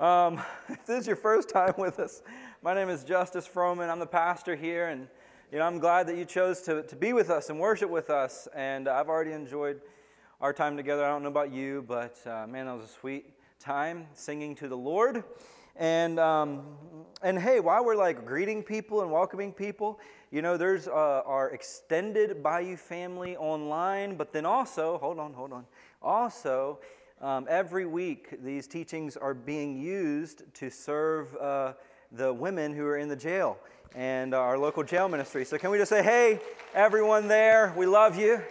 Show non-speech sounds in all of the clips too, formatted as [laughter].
Um, [laughs] if this is your first time with us, my name is Justus Froman. I'm the pastor here, and you know I'm glad that you chose to, to be with us and worship with us. And I've already enjoyed our time together. I don't know about you, but uh, man, that was a sweet time singing to the Lord. And um, and hey, while we're like greeting people and welcoming people, you know, there's uh, our extended Bayou family online, but then also, hold on, hold on, also um, every week, these teachings are being used to serve uh, the women who are in the jail and our local jail ministry. So, can we just say, hey, everyone there, we love you,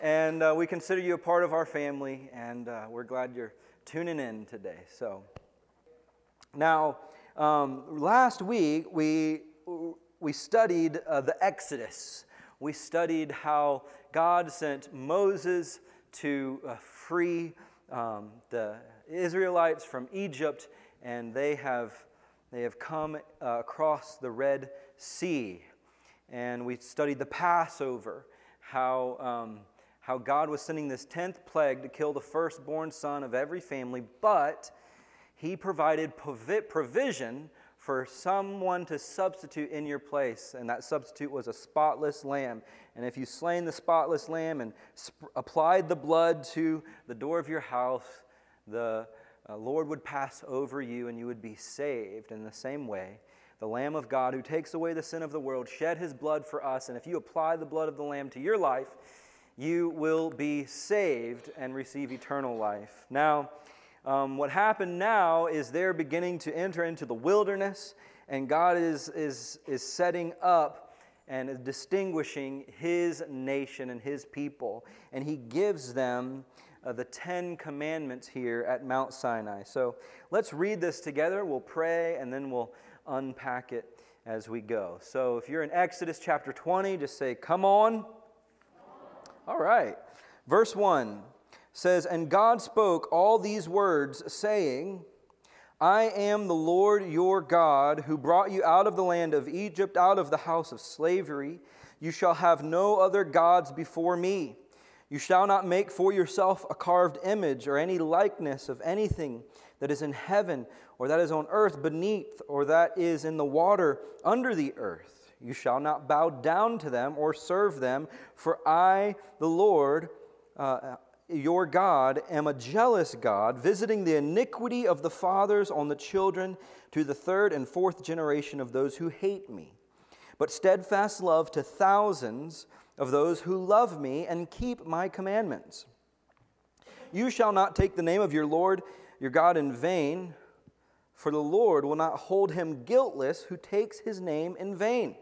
and uh, we consider you a part of our family, and uh, we're glad you're tuning in today. So, now, um, last week, we, we studied uh, the Exodus. We studied how God sent Moses to uh, free um, the Israelites from Egypt, and they have, they have come uh, across the Red Sea. And we studied the Passover, how, um, how God was sending this 10th plague to kill the firstborn son of every family, but he provided provision for someone to substitute in your place, and that substitute was a spotless lamb. And if you slain the spotless lamb and sp- applied the blood to the door of your house, the uh, Lord would pass over you and you would be saved. In the same way, the Lamb of God who takes away the sin of the world shed his blood for us, and if you apply the blood of the Lamb to your life, you will be saved and receive eternal life. Now, um, what happened now is they're beginning to enter into the wilderness, and God is, is, is setting up and distinguishing his nation and his people. And he gives them uh, the Ten Commandments here at Mount Sinai. So let's read this together. We'll pray, and then we'll unpack it as we go. So if you're in Exodus chapter 20, just say, Come on. All right. Verse 1 says, And God spoke all these words, saying, I am the Lord your God, who brought you out of the land of Egypt, out of the house of slavery. You shall have no other gods before me. You shall not make for yourself a carved image or any likeness of anything that is in heaven, or that is on earth beneath, or that is in the water under the earth. You shall not bow down to them or serve them, for I, the Lord, uh, your God, am a jealous God, visiting the iniquity of the fathers on the children to the third and fourth generation of those who hate me, but steadfast love to thousands of those who love me and keep my commandments. You shall not take the name of your Lord your God in vain, for the Lord will not hold him guiltless who takes his name in vain.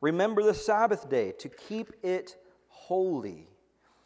Remember the Sabbath day to keep it holy.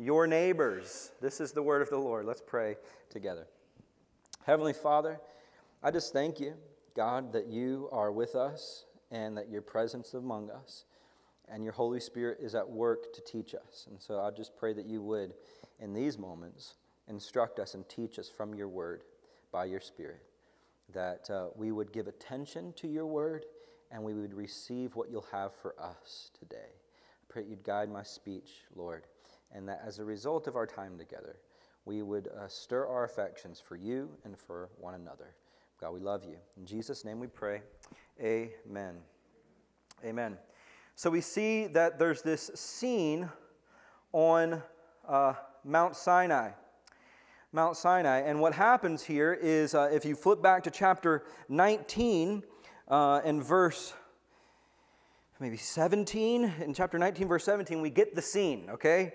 your neighbors. This is the word of the Lord. Let's pray together. Heavenly Father, I just thank you, God, that you are with us and that your presence among us and your Holy Spirit is at work to teach us. And so I just pray that you would, in these moments, instruct us and teach us from your word by your Spirit, that uh, we would give attention to your word and we would receive what you'll have for us today. I pray you'd guide my speech, Lord and that as a result of our time together, we would uh, stir our affections for you and for one another. God, we love you. In Jesus' name we pray. Amen. Amen. So we see that there's this scene on uh, Mount Sinai. Mount Sinai. And what happens here is uh, if you flip back to chapter 19, uh, in verse maybe 17, in chapter 19, verse 17, we get the scene, okay?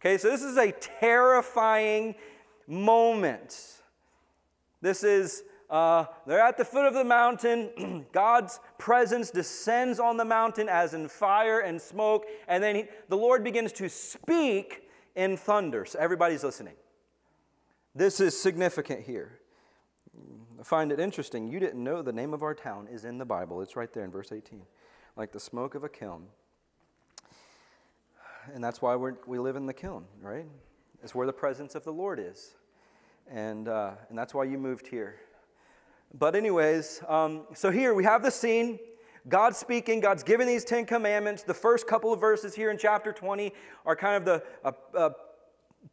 Okay, so this is a terrifying moment. This is, uh, they're at the foot of the mountain. [clears throat] God's presence descends on the mountain as in fire and smoke, and then he, the Lord begins to speak in thunder. So everybody's listening. This is significant here. I find it interesting. You didn't know the name of our town is in the Bible. It's right there in verse 18. Like the smoke of a kiln. And that's why we we live in the kiln, right? It's where the presence of the Lord is. And, uh, and that's why you moved here. But, anyways, um, so here we have the scene. God's speaking, God's given these Ten Commandments. The first couple of verses here in chapter 20 are kind of the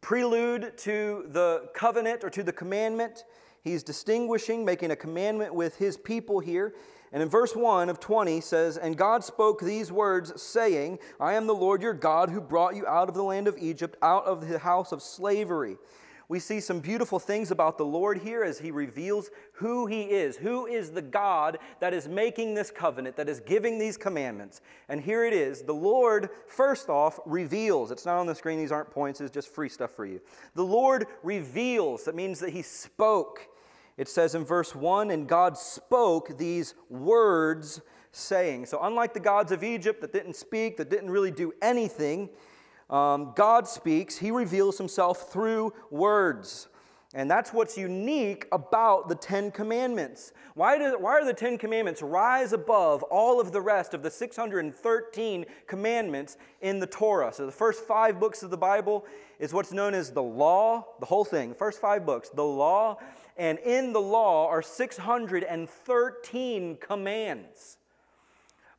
prelude to the covenant or to the commandment. He's distinguishing, making a commandment with his people here. And in verse 1 of 20 says, And God spoke these words, saying, I am the Lord your God who brought you out of the land of Egypt, out of the house of slavery. We see some beautiful things about the Lord here as he reveals who he is. Who is the God that is making this covenant, that is giving these commandments? And here it is. The Lord, first off, reveals. It's not on the screen, these aren't points, it's just free stuff for you. The Lord reveals. That means that he spoke. It says in verse 1 And God spoke these words, saying. So, unlike the gods of Egypt that didn't speak, that didn't really do anything, um, God speaks. He reveals himself through words. And that's what's unique about the Ten Commandments. Why, do, why are the Ten Commandments rise above all of the rest of the 613 commandments in the Torah? So, the first five books of the Bible is what's known as the law, the whole thing, the first five books, the law. And in the law are 613 commands.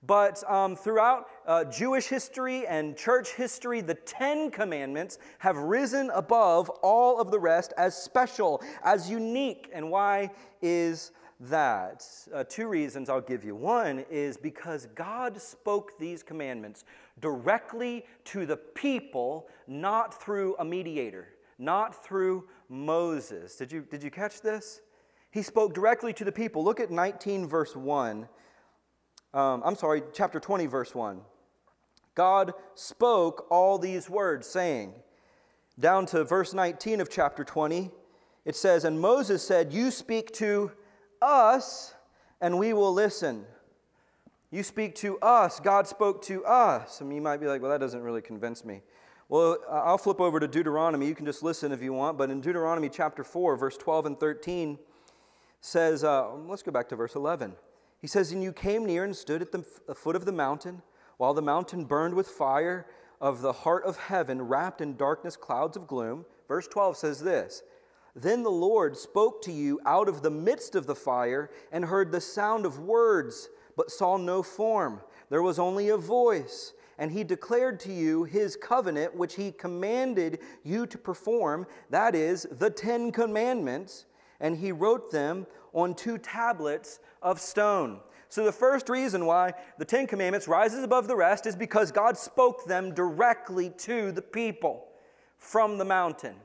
But um, throughout uh, Jewish history and church history, the Ten Commandments have risen above all of the rest as special, as unique. And why is that? Uh, two reasons I'll give you. One is because God spoke these commandments directly to the people, not through a mediator, not through Moses. Did you, did you catch this? He spoke directly to the people. Look at 19, verse 1 um, I'm sorry, chapter 20, verse 1. God spoke all these words, saying, down to verse 19 of chapter 20, it says, And Moses said, You speak to us, and we will listen. You speak to us. God spoke to us. I mean, you might be like, Well, that doesn't really convince me. Well, I'll flip over to Deuteronomy. You can just listen if you want. But in Deuteronomy chapter 4, verse 12 and 13 says, uh, let's go back to verse 11. He says, And you came near and stood at the foot of the mountain, while the mountain burned with fire of the heart of heaven, wrapped in darkness, clouds of gloom. Verse 12 says this Then the Lord spoke to you out of the midst of the fire, and heard the sound of words, but saw no form. There was only a voice. And he declared to you his covenant, which he commanded you to perform, that is, the Ten Commandments, and he wrote them on two tablets of stone. So, the first reason why the Ten Commandments rises above the rest is because God spoke them directly to the people from the mountain.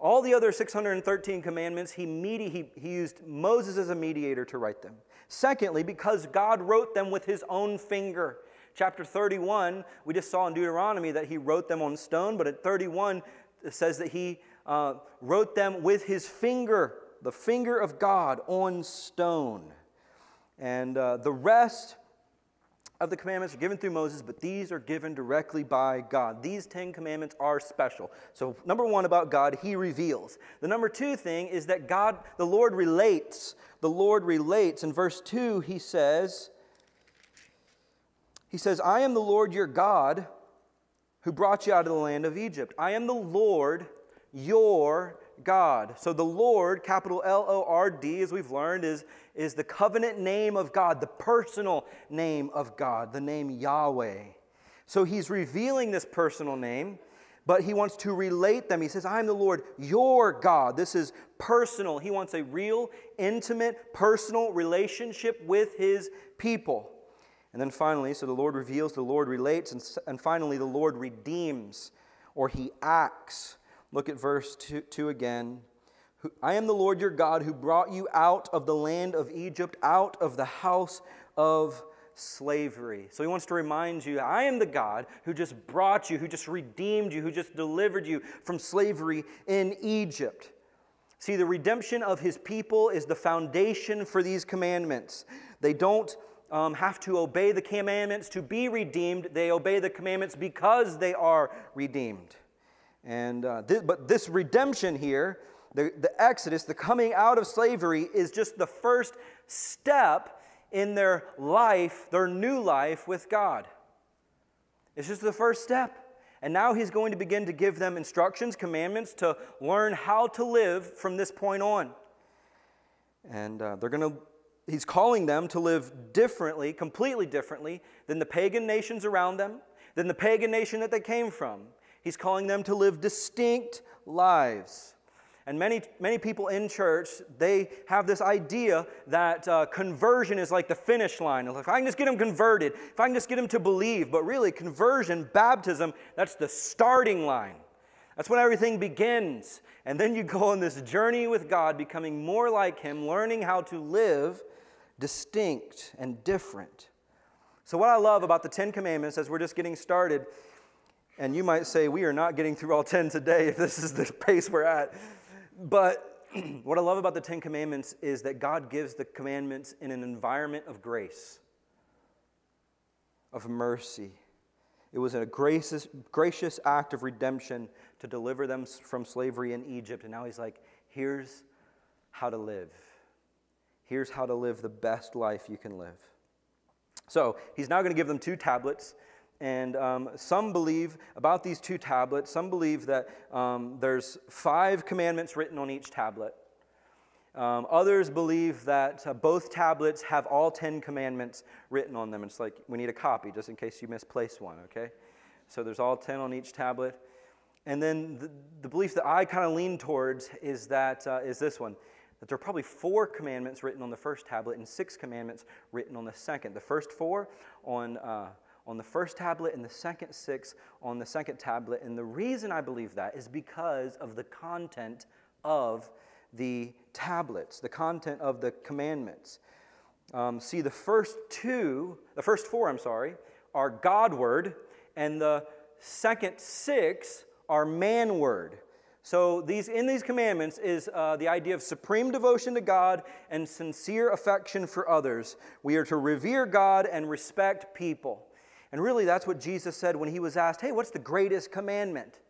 All the other 613 commandments, he, medi- he, he used Moses as a mediator to write them. Secondly, because God wrote them with his own finger. Chapter 31, we just saw in Deuteronomy that he wrote them on stone, but at 31, it says that he uh, wrote them with his finger the finger of God on stone. And uh, the rest of the commandments are given through Moses, but these are given directly by God. These Ten Commandments are special. So, number one about God, He reveals. The number two thing is that God, the Lord relates. The Lord relates. In verse 2, He says, He says, I am the Lord your God who brought you out of the land of Egypt. I am the Lord your God. So the Lord, capital L O R D, as we've learned, is, is the covenant name of God, the personal name of God, the name Yahweh. So he's revealing this personal name, but he wants to relate them. He says, I'm the Lord, your God. This is personal. He wants a real, intimate, personal relationship with his people. And then finally, so the Lord reveals, the Lord relates, and, and finally, the Lord redeems or he acts. Look at verse 2, 2 again. I am the Lord your God who brought you out of the land of Egypt, out of the house of slavery. So he wants to remind you I am the God who just brought you, who just redeemed you, who just delivered you from slavery in Egypt. See, the redemption of his people is the foundation for these commandments. They don't um, have to obey the commandments to be redeemed, they obey the commandments because they are redeemed. And, uh, th- but this redemption here, the, the Exodus, the coming out of slavery, is just the first step in their life, their new life with God. It's just the first step. And now he's going to begin to give them instructions, commandments to learn how to live from this point on. And uh, they're going to he's calling them to live differently, completely differently than the pagan nations around them, than the pagan nation that they came from. He's calling them to live distinct lives. And many, many people in church, they have this idea that uh, conversion is like the finish line. If I can just get them converted, if I can just get them to believe. But really, conversion, baptism, that's the starting line. That's when everything begins. And then you go on this journey with God, becoming more like Him, learning how to live distinct and different. So, what I love about the Ten Commandments as we're just getting started, and you might say, we are not getting through all 10 today if this is the [laughs] pace we're at. But [clears throat] what I love about the Ten Commandments is that God gives the commandments in an environment of grace, of mercy. It was a gracious, gracious act of redemption to deliver them from slavery in Egypt. And now he's like, here's how to live. Here's how to live the best life you can live. So he's now going to give them two tablets. And um, some believe about these two tablets, some believe that um, there's five commandments written on each tablet. Um, others believe that uh, both tablets have all 10 commandments written on them. It's like we need a copy just in case you misplace one, okay? So there's all 10 on each tablet. And then the, the belief that I kind of lean towards is that uh, is this one that there are probably four commandments written on the first tablet and six commandments written on the second. The first four on, uh, on the first tablet and the second six on the second tablet. And the reason I believe that is because of the content of the tablets, the content of the commandments. Um, see, the first two, the first four, I'm sorry, are Godward, and the second six are manward. So these, in these commandments is uh, the idea of supreme devotion to God and sincere affection for others. We are to revere God and respect people. And really, that's what Jesus said when he was asked, Hey, what's the greatest commandment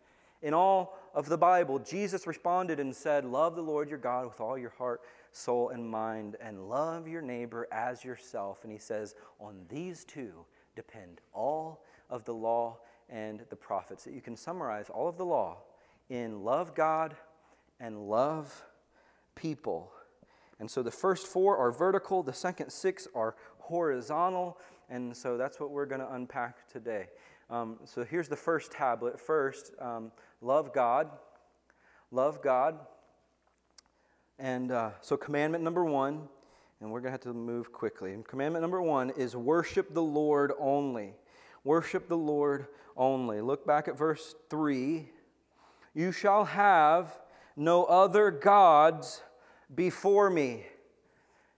in all of the Bible? Jesus responded and said, Love the Lord your God with all your heart, soul, and mind, and love your neighbor as yourself. And he says, On these two depend all of the law and the prophets. That you can summarize all of the law in love God and love people. And so the first four are vertical, the second six are horizontal, and so that's what we're going to unpack today. Um, so here's the first tablet. First, um, love God. Love God. And uh, so, commandment number one, and we're going to have to move quickly. And commandment number one is worship the Lord only. Worship the Lord only. Look back at verse 3 you shall have no other gods before me.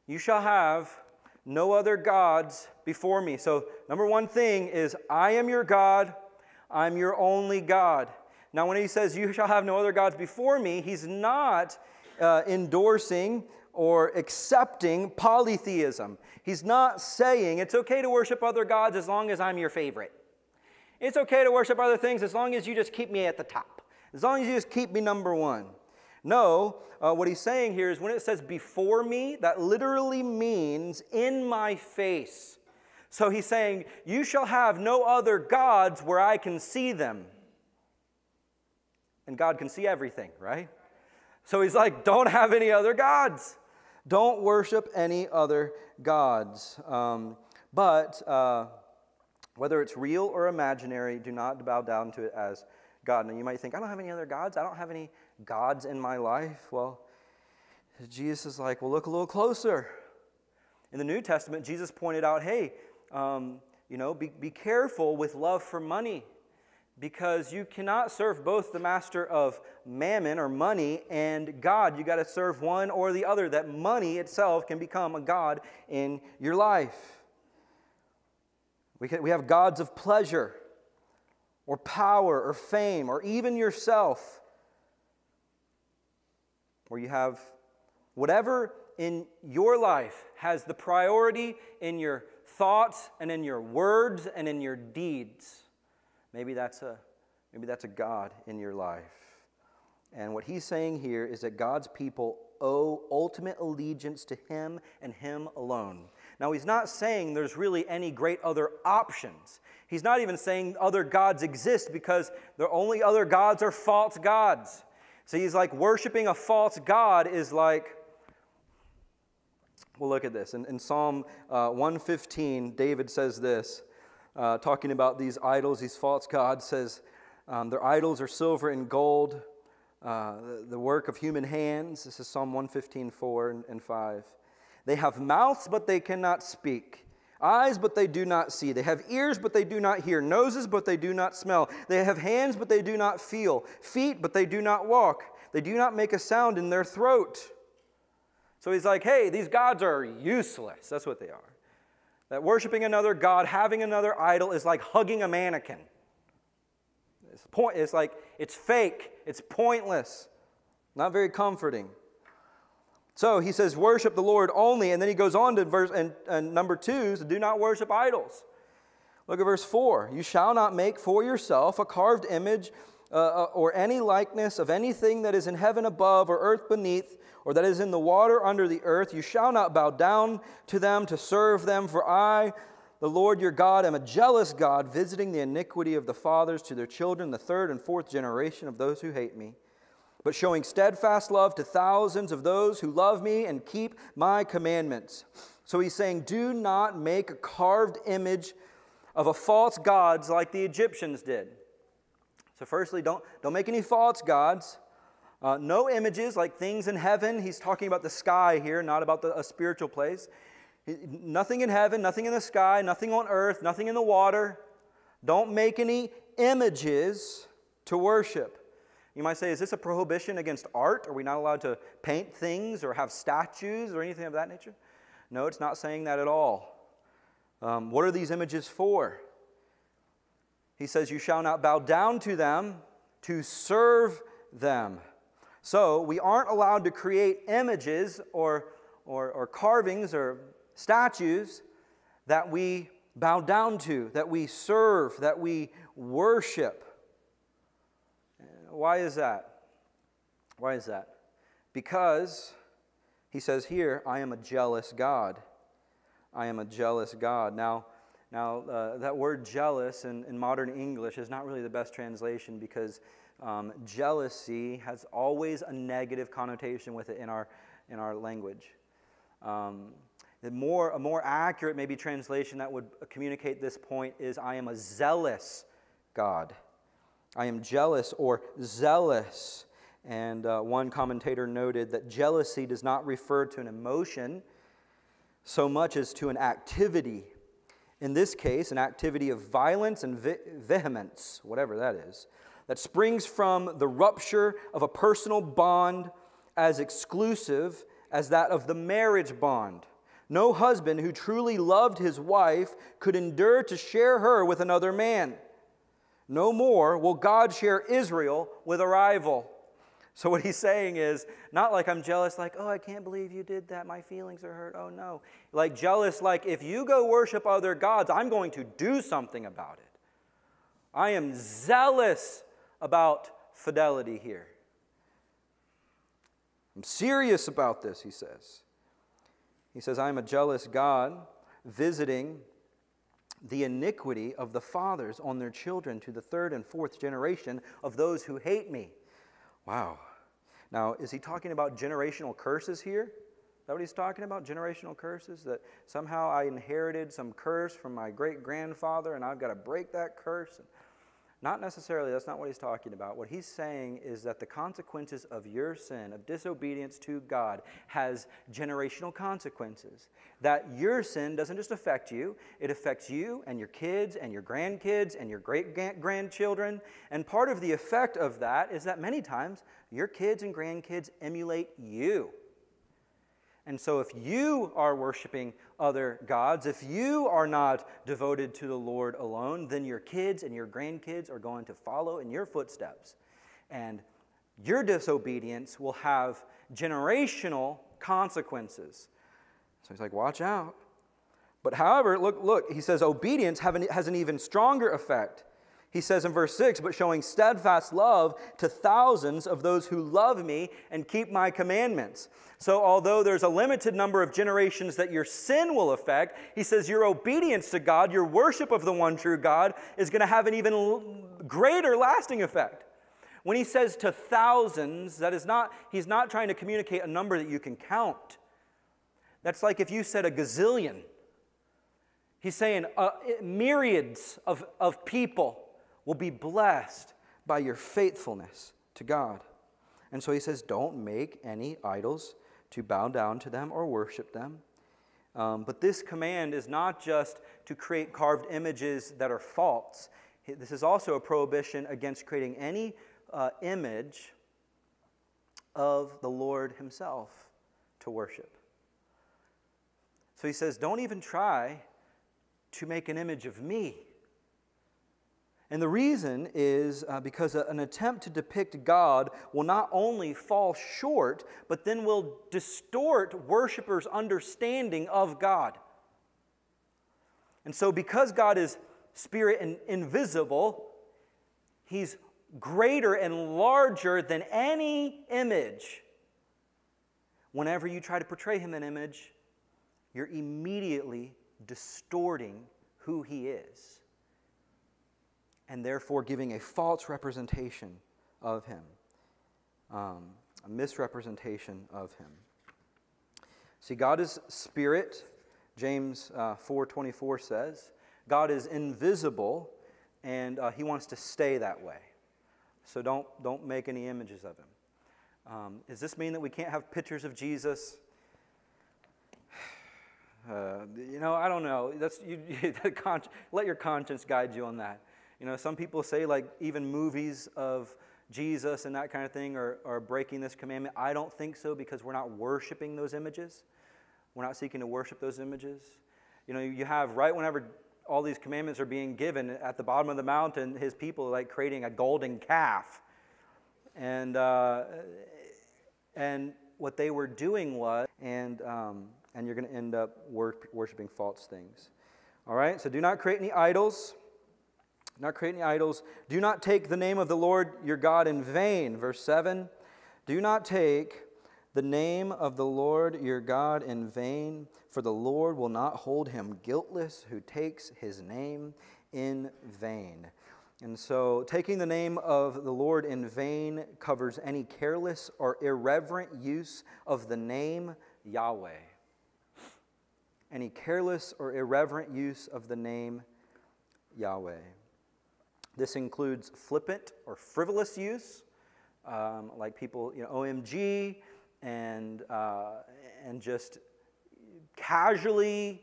You shall have no other gods before me. So, number one thing is, I am your God, I'm your only God. Now, when he says, You shall have no other gods before me, he's not uh, endorsing or accepting polytheism. He's not saying it's okay to worship other gods as long as I'm your favorite. It's okay to worship other things as long as you just keep me at the top. As long as you just keep me number one. No, uh, what he's saying here is when it says before me, that literally means in my face. So he's saying, You shall have no other gods where I can see them. And God can see everything, right? So he's like, don't have any other gods. Don't worship any other gods. Um, but uh, whether it's real or imaginary, do not bow down to it as God. Now you might think, I don't have any other gods. I don't have any gods in my life. Well, Jesus is like, well, look a little closer. In the New Testament, Jesus pointed out, hey, um, you know, be, be careful with love for money because you cannot serve both the master of mammon or money and God. You got to serve one or the other. That money itself can become a God in your life. We, can, we have gods of pleasure or power or fame or even yourself, where you have whatever in your life has the priority in your thoughts and in your words and in your deeds. Maybe that's a, maybe that's a God in your life. And what he's saying here is that God's people owe ultimate allegiance to him and him alone. Now, he's not saying there's really any great other options. He's not even saying other gods exist because the only other gods are false gods. So he's like worshiping a false God is like, well, look at this. In, in Psalm uh, 115, David says this uh, talking about these idols, these false gods, says, um, Their idols are silver and gold, uh, the, work of human hands. This is Psalm 115, 4 and, and 5. They have mouths, but they cannot speak. Eyes, but they do not see. They have ears, but they do not hear. Noses, but they do not smell. They have hands, but they do not feel. Feet, but they do not walk. They do not make a sound in their throat. So he's like, hey, these gods are useless. That's what they are. That worshiping another God, having another idol, is like hugging a mannequin. It's, point, it's like, it's fake, it's pointless, not very comforting. So he says, worship the Lord only. And then he goes on to verse and, and number two, so do not worship idols. Look at verse four. You shall not make for yourself a carved image uh, uh or any likeness of anything that is in heaven above or earth beneath or that is in the water under the earth. You shall not bow down to them to serve them, for I, the Lord your God, am a jealous God, visiting the iniquity of the fathers to their children, the third and fourth generation of those who hate me, but showing steadfast love to thousands of those who love me and keep my commandments. So he's saying, Do not make a carved image of a false gods like the Egyptians did. So, firstly, don't, don't make any false gods. Uh, no images like things in heaven. He's talking about the sky here, not about the, a spiritual place. Nothing in heaven, nothing in the sky, nothing on earth, nothing in the water. Don't make any images to worship. You might say, is this a prohibition against art? Are we not allowed to paint things or have statues or anything of that nature? No, it's not saying that at all. Um, what are these images for? He says, You shall not bow down to them to serve them. So we aren't allowed to create images or, or, or carvings or statues that we bow down to, that we serve, that we worship. Why is that? Why is that? Because he says here, I am a jealous God. I am a jealous God. Now, now uh, that word jealous in, in modern English is not really the best translation because um, jealousy has always a negative connotation with it in our, in our language. Um, the more, a more accurate, maybe, translation that would communicate this point is I am a zealous God. I am jealous or zealous. And uh, one commentator noted that jealousy does not refer to an emotion so much as to an activity. In this case, an activity of violence and ve- vehemence, whatever that is that springs from the rupture of a personal bond as exclusive as that of the marriage bond. No husband who truly loved his wife could endure to share her with another man. No more will God share Israel with a rival. So, what he's saying is not like I'm jealous, like, oh, I can't believe you did that. My feelings are hurt. Oh, no. Like, jealous, like, if you go worship other gods, I'm going to do something about it. I am zealous about fidelity here. I'm serious about this, he says. He says, I'm a jealous God visiting the iniquity of the fathers on their children to the third and fourth generation of those who hate me. Wow. Now, is he talking about generational curses here? Is that what he's talking about? Generational curses? That somehow I inherited some curse from my great grandfather and I've got to break that curse? Not necessarily, that's not what he's talking about. What he's saying is that the consequences of your sin, of disobedience to God, has generational consequences. That your sin doesn't just affect you, it affects you and your kids and your grandkids and your great grandchildren. And part of the effect of that is that many times your kids and grandkids emulate you. And so, if you are worshiping other gods, if you are not devoted to the Lord alone, then your kids and your grandkids are going to follow in your footsteps. And your disobedience will have generational consequences. So he's like, watch out. But however, look, look, he says obedience has an even stronger effect. He says in verse 6, but showing steadfast love to thousands of those who love me and keep my commandments. So, although there's a limited number of generations that your sin will affect, he says your obedience to God, your worship of the one true God, is going to have an even greater lasting effect. When he says to thousands, that is not, he's not trying to communicate a number that you can count. That's like if you said a gazillion. He's saying uh, myriads of, of people will be blessed by your faithfulness to God. And so he says, Don't make any idols to bow down to them or worship them. Um, but this command is not just to create carved images that are false. This is also a prohibition against creating any uh, image of the Lord Himself to worship. So he says, Don't even try to make an image of me. And the reason is uh, because an attempt to depict God will not only fall short, but then will distort worshipers' understanding of God. And so, because God is spirit and invisible, He's greater and larger than any image. Whenever you try to portray Him in image, you're immediately distorting who He is and therefore giving a false representation of him, um, a misrepresentation of him. See, God is spirit. James uh, 4:24 says, God is invisible, and uh, He wants to stay that way. So don't don't make any images of Him. Um, does this mean that we can't have pictures of Jesus? [sighs] Uh, you know, I don't know. That's you, [laughs] let your conscience guide you on that. You know, some people say, like, even movies of Jesus and that kind of thing are, are breaking this commandment. I don't think so because we're not worshiping those images. We're not seeking to worship those images. You know, you have right whenever all these commandments are being given at the bottom of the mountain, his people are like creating a golden calf. And, uh, and what they were doing was, and, um, and you're going to end up wor- worshiping false things. All right, so do not create any idols not create any idols. Do not take the name of the Lord your God in vain. Verse 7 Do not take the name of the Lord your God in vain, for the Lord will not hold him guiltless who takes his name in vain. And so, taking the name of the Lord in vain covers any careless or irreverent use of the name Yahweh. Any careless or irreverent use of the name Yahweh. This includes flippant or frivolous use, um, like people, you know, OMG, and, uh, and just casually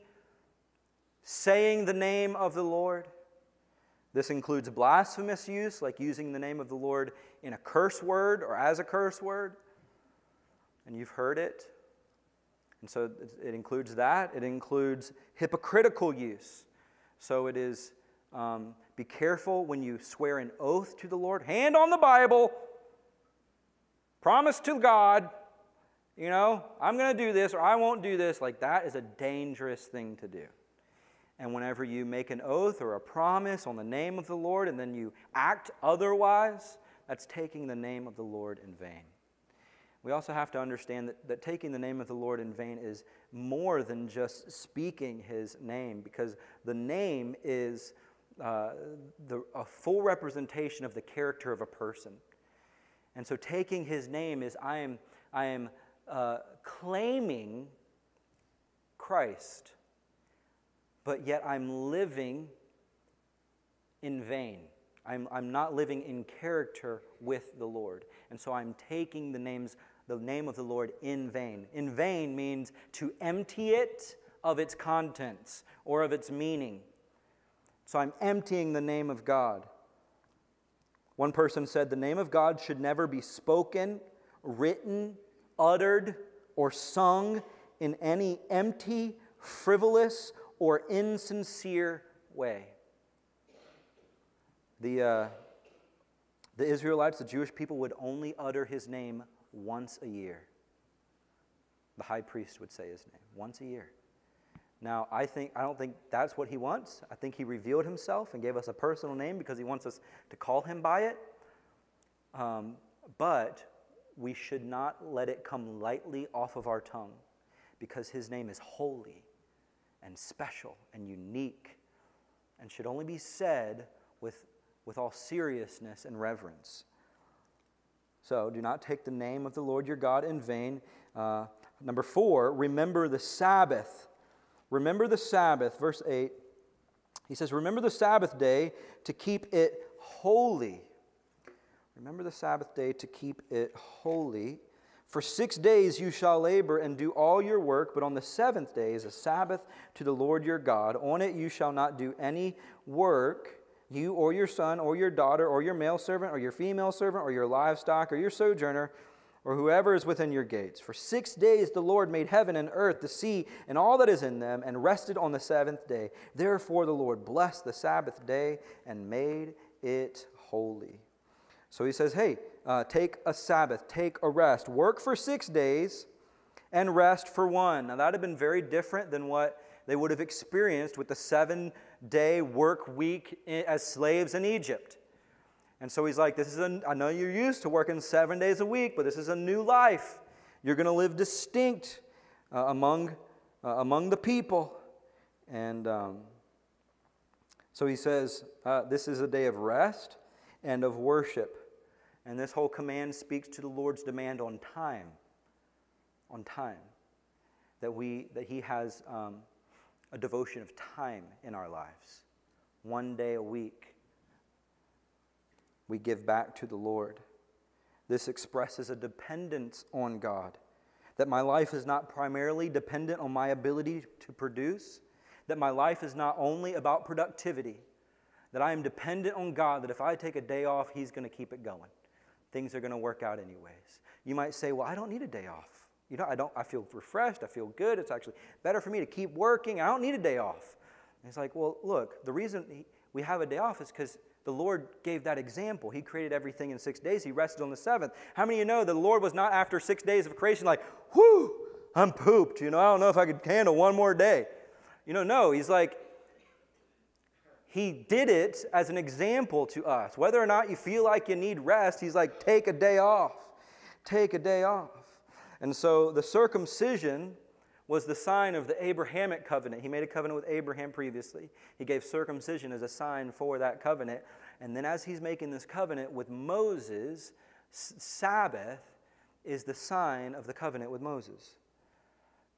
saying the name of the Lord. This includes blasphemous use, like using the name of the Lord in a curse word or as a curse word. And you've heard it. And so it includes that. It includes hypocritical use. So it is um, be careful when you swear an oath to the Lord. Hand on the Bible. Promise to God, you know, I'm going to do this or I won't do this. Like that is a dangerous thing to do. And whenever you make an oath or a promise on the name of the Lord and then you act otherwise, that's taking the name of the Lord in vain. We also have to understand that, that taking the name of the Lord in vain is more than just speaking his name, because the name is uh, the, a full representation of the character of a person. And so taking his name is I am, I am uh, claiming Christ, but yet I'm living in vain. I'm, I'm not living in character with the Lord. And so I'm taking the names, the name of the Lord in vain. In vain means to empty it of its contents or of its meaning. So I'm emptying the name of God. One person said the name of God should never be spoken, written, uttered, or sung in any empty, frivolous, or insincere way. The, uh, the Israelites, the Jewish people, would only utter his name once a year. The high priest would say his name once a year. Now, I think I don't think that's what he wants. I think he revealed himself and gave us a personal name because he wants us to call him by it. Um, but we should not let it come lightly off of our tongue because his name is holy and special and unique and should only be said with with all seriousness and reverence. So, do not take the name of the Lord your God in vain. Uh, number four, remember the Sabbath. Remember the Sabbath, verse 8. He says, Remember the Sabbath day to keep it holy. Remember the Sabbath day to keep it holy. For six days you shall labor and do all your work, but on the seventh day is a Sabbath to the Lord your God. On it you shall not do any work you or your son or your daughter or your male servant or your female servant or your livestock or your sojourner or whoever is within your gates. For six days the Lord made heaven and earth, the sea, and all that is in them, and rested on the seventh day. Therefore the Lord blessed the Sabbath day and made it holy. So he says, hey, uh, take a Sabbath, take a rest, work for six days and rest for one. Now that would have been very different than what they would have experienced with the seven day work week as slaves in Egypt. And so he's like, This is a, I know you're used to working seven days a week, but this is a new life. You're going to live distinct uh, among, uh, among the people. And um, so he says, uh, This is a day of rest and of worship. And this whole command speaks to the Lord's demand on time. On time. That, we, that he has. Um, a devotion of time in our lives. One day a week, we give back to the Lord. This expresses a dependence on God. That my life is not primarily dependent on my ability to produce, that my life is not only about productivity, that I am dependent on God, that if I take a day off, He's going to keep it going. Things are going to work out anyways. You might say, Well, I don't need a day off. You know, I don't I feel refreshed, I feel good. It's actually better for me to keep working. I don't need a day off. And it's like, well, look, the reason we have a day off is because the Lord gave that example. He created everything in six days. He rested on the seventh. How many of you know that the Lord was not after six days of creation like, whew, I'm pooped. You know, I don't know if I could handle one more day. You know, no, he's like, he did it as an example to us. Whether or not you feel like you need rest, he's like, take a day off. Take a day off. And so the circumcision was the sign of the Abrahamic covenant. He made a covenant with Abraham previously. He gave circumcision as a sign for that covenant. And then as he's making this covenant with Moses, Sabbath is the sign of the covenant with Moses.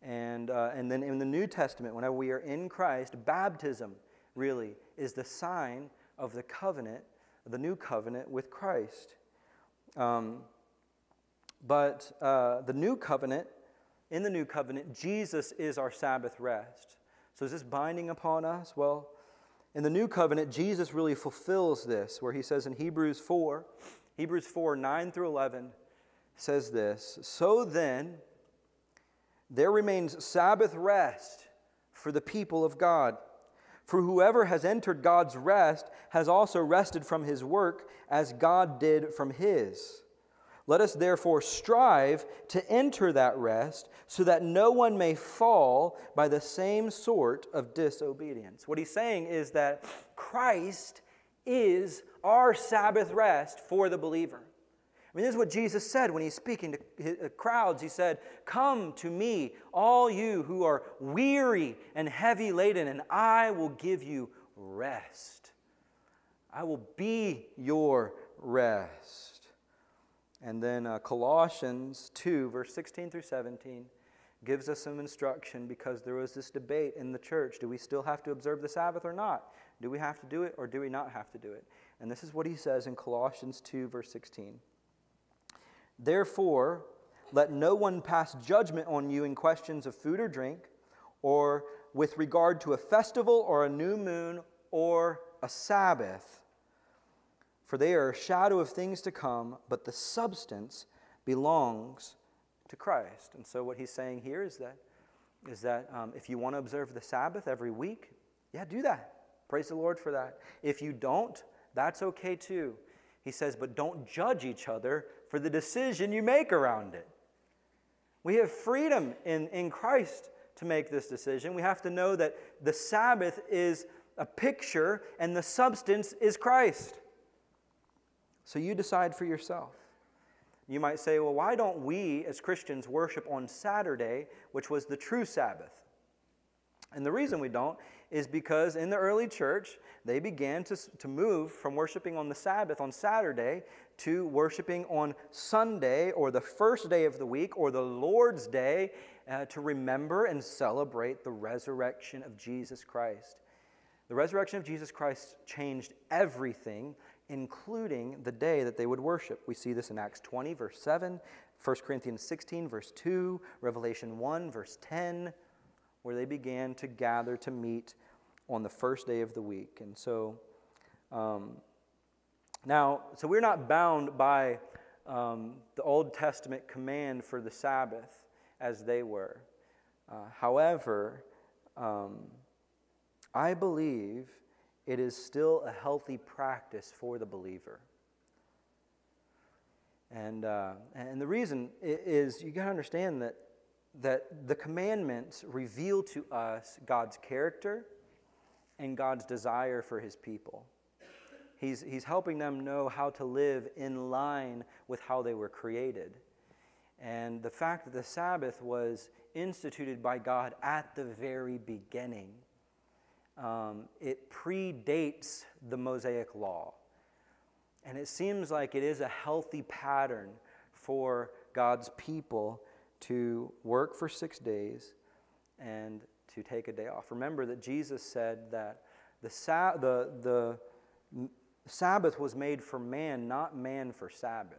And, uh, and then in the New Testament, whenever we are in Christ, baptism really is the sign of the covenant, the new covenant with Christ. Um, but uh, the new covenant, in the new covenant, Jesus is our Sabbath rest. So is this binding upon us? Well, in the new covenant, Jesus really fulfills this, where he says in Hebrews 4, Hebrews 4, 9 through 11, says this So then, there remains Sabbath rest for the people of God. For whoever has entered God's rest has also rested from his work as God did from his. Let us therefore strive to enter that rest so that no one may fall by the same sort of disobedience. What he's saying is that Christ is our Sabbath rest for the believer. I mean, this is what Jesus said when he's speaking to uh, crowds. He said, Come to me, all you who are weary and heavy laden, and I will give you rest. I will be your rest. And then uh, Colossians 2, verse 16 through 17, gives us some instruction because there was this debate in the church. Do we still have to observe the Sabbath or not? Do we have to do it or do we not have to do it? And this is what he says in Colossians 2, verse 16. Therefore, let no one pass judgment on you in questions of food or drink, or with regard to a festival or a new moon or a Sabbath. For they are a shadow of things to come, but the substance belongs to Christ. And so, what he's saying here is that, is that um, if you want to observe the Sabbath every week, yeah, do that. Praise the Lord for that. If you don't, that's okay too. He says, but don't judge each other for the decision you make around it. We have freedom in, in Christ to make this decision. We have to know that the Sabbath is a picture and the substance is Christ. So you decide for yourself. You might say, well, why don't we as Christians worship on Saturday, which was the true Sabbath? And the reason we don't is because in the early church, they began to, to move from worshiping on the Sabbath on Saturday to worshiping on Sunday or the first day of the week or the Lord's Day uh, to remember and celebrate the resurrection of Jesus Christ. The resurrection of Jesus Christ changed everything, including the day that they would worship. We see this in Acts 20, verse 7, 1 Corinthians 16, verse 2, Revelation 1, verse 10 where they began to gather to meet on the first day of the week. And so, um, now, so we're not bound by um, the Old Testament command for the Sabbath as they were. Uh, however, um, I believe it is still a healthy practice for the believer. And, uh, and the reason is you got to understand that that the commandments reveal to us God's character and God's desire for his people. He's, he's helping them know how to live in line with how they were created. And the fact that the Sabbath was instituted by God at the very beginning, um, it predates the Mosaic law. And it seems like it is a healthy pattern for God's people to work for six days and to take a day off. Remember that Jesus said that the, the, the Sabbath was made for man, not man for Sabbath.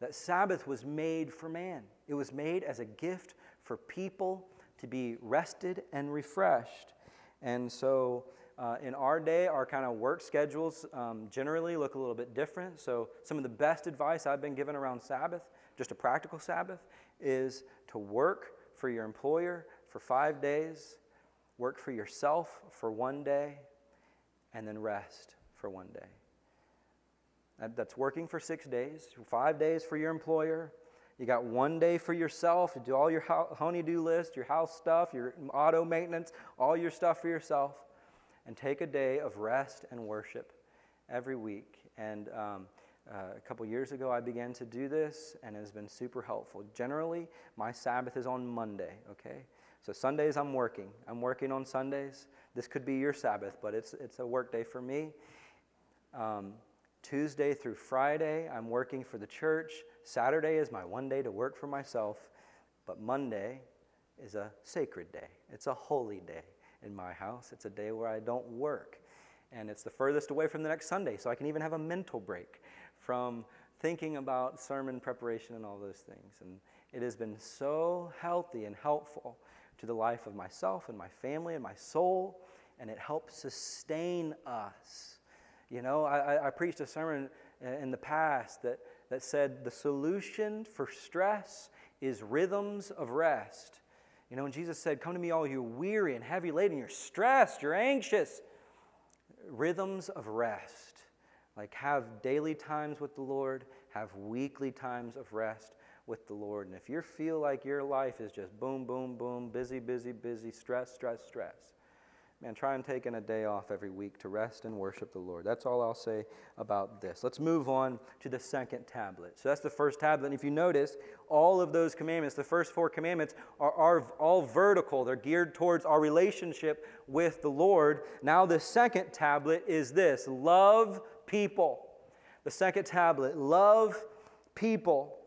That Sabbath was made for man, it was made as a gift for people to be rested and refreshed. And so, uh, in our day, our kind of work schedules um, generally look a little bit different. So, some of the best advice I've been given around Sabbath, just a practical Sabbath, is to work for your employer for five days, work for yourself for one day, and then rest for one day. That's working for six days, five days for your employer. You got one day for yourself to do all your honeydew list, your house stuff, your auto maintenance, all your stuff for yourself, and take a day of rest and worship every week. And um, uh, a couple years ago, I began to do this, and it has been super helpful. Generally, my Sabbath is on Monday, okay? So Sundays, I'm working. I'm working on Sundays. This could be your Sabbath, but it's, it's a work day for me. Um, Tuesday through Friday, I'm working for the church. Saturday is my one day to work for myself. But Monday is a sacred day, it's a holy day in my house. It's a day where I don't work. And it's the furthest away from the next Sunday, so I can even have a mental break from thinking about sermon preparation and all those things. And it has been so healthy and helpful to the life of myself and my family and my soul, and it helps sustain us. You know, I, I preached a sermon in the past that, that said the solution for stress is rhythms of rest. You know, when Jesus said, Come to me, all you weary and heavy laden, you're stressed, you're anxious. Rhythms of rest. Like, have daily times with the Lord, have weekly times of rest with the Lord. And if you feel like your life is just boom, boom, boom, busy, busy, busy, stress, stress, stress, man, try and taking a day off every week to rest and worship the Lord. That's all I'll say about this. Let's move on to the second tablet. So that's the first tablet. And if you notice, all of those commandments, the first four commandments, are, are all vertical. They're geared towards our relationship with the Lord. Now, the second tablet is this love people. The second tablet love people.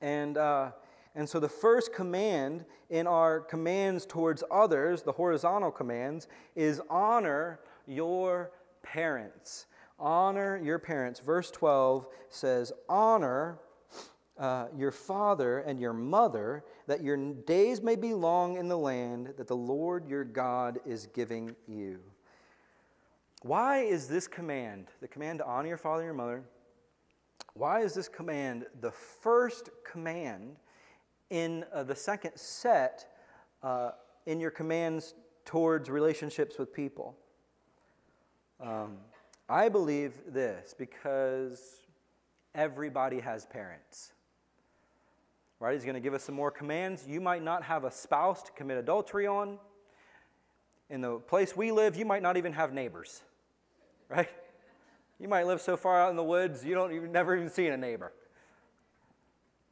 And, uh, and so the first command in our commands towards others, the horizontal commands, is honor your parents. Honor your parents. Verse 12 says, Honor uh, your father and your mother, that your days may be long in the land that the Lord your God is giving you. Why is this command, the command to honor your father and your mother, why is this command the first command in uh, the second set uh, in your commands towards relationships with people? Um, I believe this because everybody has parents. Right? He's going to give us some more commands. You might not have a spouse to commit adultery on. In the place we live, you might not even have neighbors. Right? You might live so far out in the woods, you don't even never even seen a neighbor.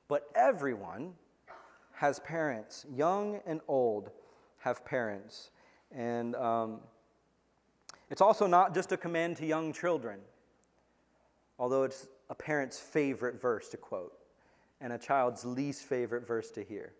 But everyone has parents, young and old have parents. And um, it's also not just a command to young children, although it's a parent's favorite verse to quote and a child's least favorite verse to hear.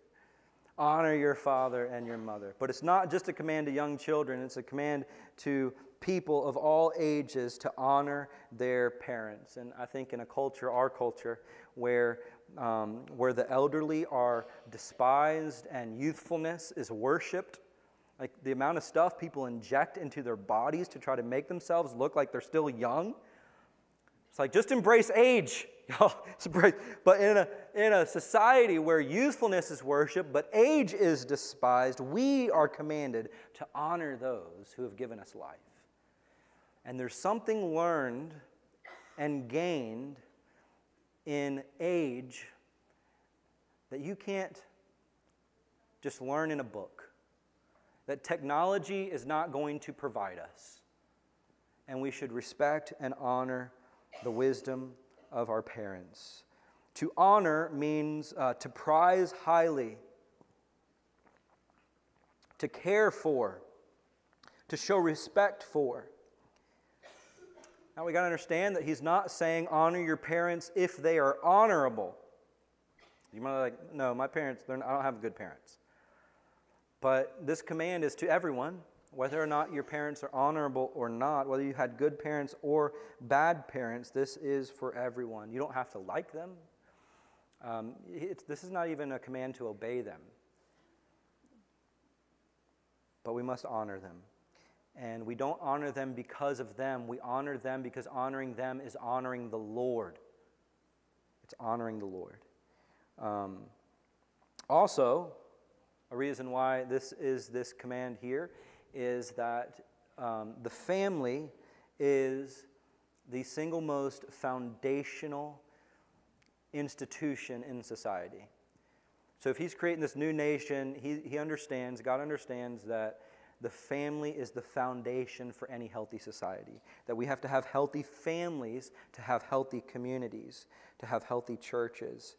Honor your father and your mother. But it's not just a command to young children, it's a command to people of all ages to honor their parents. And I think in a culture, our culture, where, um, where the elderly are despised and youthfulness is worshiped, like the amount of stuff people inject into their bodies to try to make themselves look like they're still young. It's like just embrace age. [laughs] but in a, in a society where youthfulness is worshiped, but age is despised, we are commanded to honor those who have given us life. And there's something learned and gained in age that you can't just learn in a book, that technology is not going to provide us. And we should respect and honor the wisdom of our parents. To honor means uh, to prize highly, to care for, to show respect for. Now we got to understand that he's not saying honor your parents if they are honorable. You might be like, no, my parents, I don't have good parents. But this command is to everyone, whether or not your parents are honorable or not, whether you had good parents or bad parents, this is for everyone. You don't have to like them. Um, this is not even a command to obey them. But we must honor them. And we don't honor them because of them. We honor them because honoring them is honoring the Lord. It's honoring the Lord. Um, also, a reason why this is this command here is that um, the family is the single most foundational institution in society. So if he's creating this new nation, he, he understands, God understands that the family is the foundation for any healthy society. That we have to have healthy families to have healthy communities, to have healthy churches.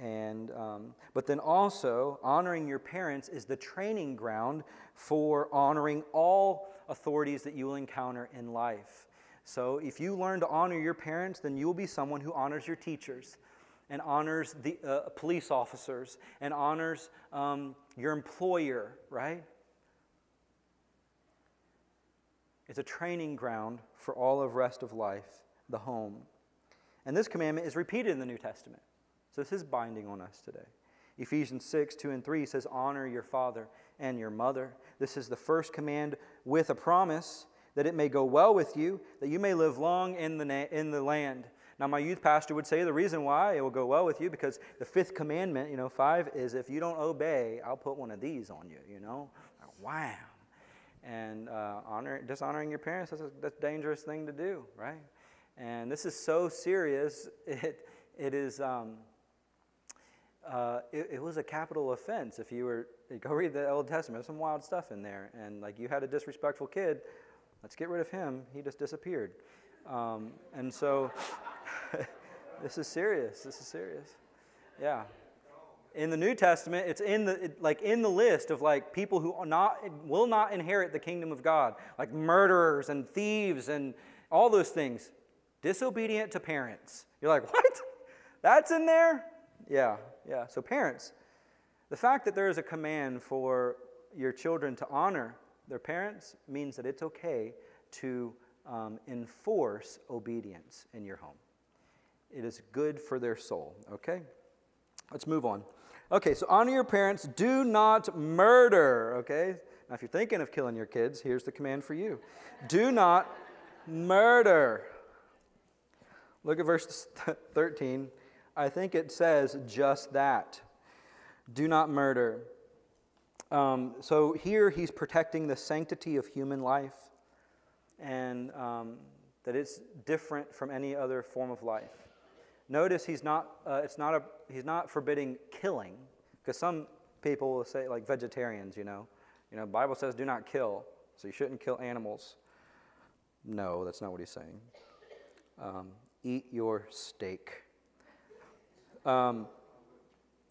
And, um, but then also, honoring your parents is the training ground for honoring all authorities that you will encounter in life. So, if you learn to honor your parents, then you will be someone who honors your teachers and honors the uh, police officers and honors um, your employer, right? It's a training ground for all of rest of life, the home. And this commandment is repeated in the New Testament. So this is binding on us today. Ephesians 6, 2 and 3 says, Honor your father and your mother. This is the first command with a promise that it may go well with you, that you may live long in the, na- in the land. Now, my youth pastor would say the reason why it will go well with you because the fifth commandment, you know, five is if you don't obey, I'll put one of these on you, you know? Wow. And uh, honor, dishonoring your parents, that's a, that's a dangerous thing to do, right? And this is so serious, [laughs] it, it is. Um, uh, it, it, was a capital offense if you were go read the old testament there's some wild stuff in there and like you had a disrespectful kid let's get rid of him he just disappeared um, and so [laughs] this is serious this is serious yeah in the new testament it's in the it, like in the list of like people who not will not inherit the kingdom of god like murderers and thieves and all those things disobedient to parents you're like [laughs] what That's in there? Yeah, yeah. So, parents, the fact that there is a command for your children to honor their parents means that it's okay to um, enforce obedience in your home. It is good for their soul, okay? Let's move on. Okay, so honor your parents. Do not murder, okay? Now, if you're thinking of killing your kids, here's the command for you do not murder. Look at verse [laughs] 13. I think it says just that. Do not murder. Um, so here he's protecting the sanctity of human life and um, that it's different from any other form of life. Notice he's not, uh, it's not a, he's not forbidding killing, because some people will say, like vegetarians, you know, you know, Bible says do not kill, so you shouldn't kill animals. No, that's not what he's saying. Um, eat your steak. Um,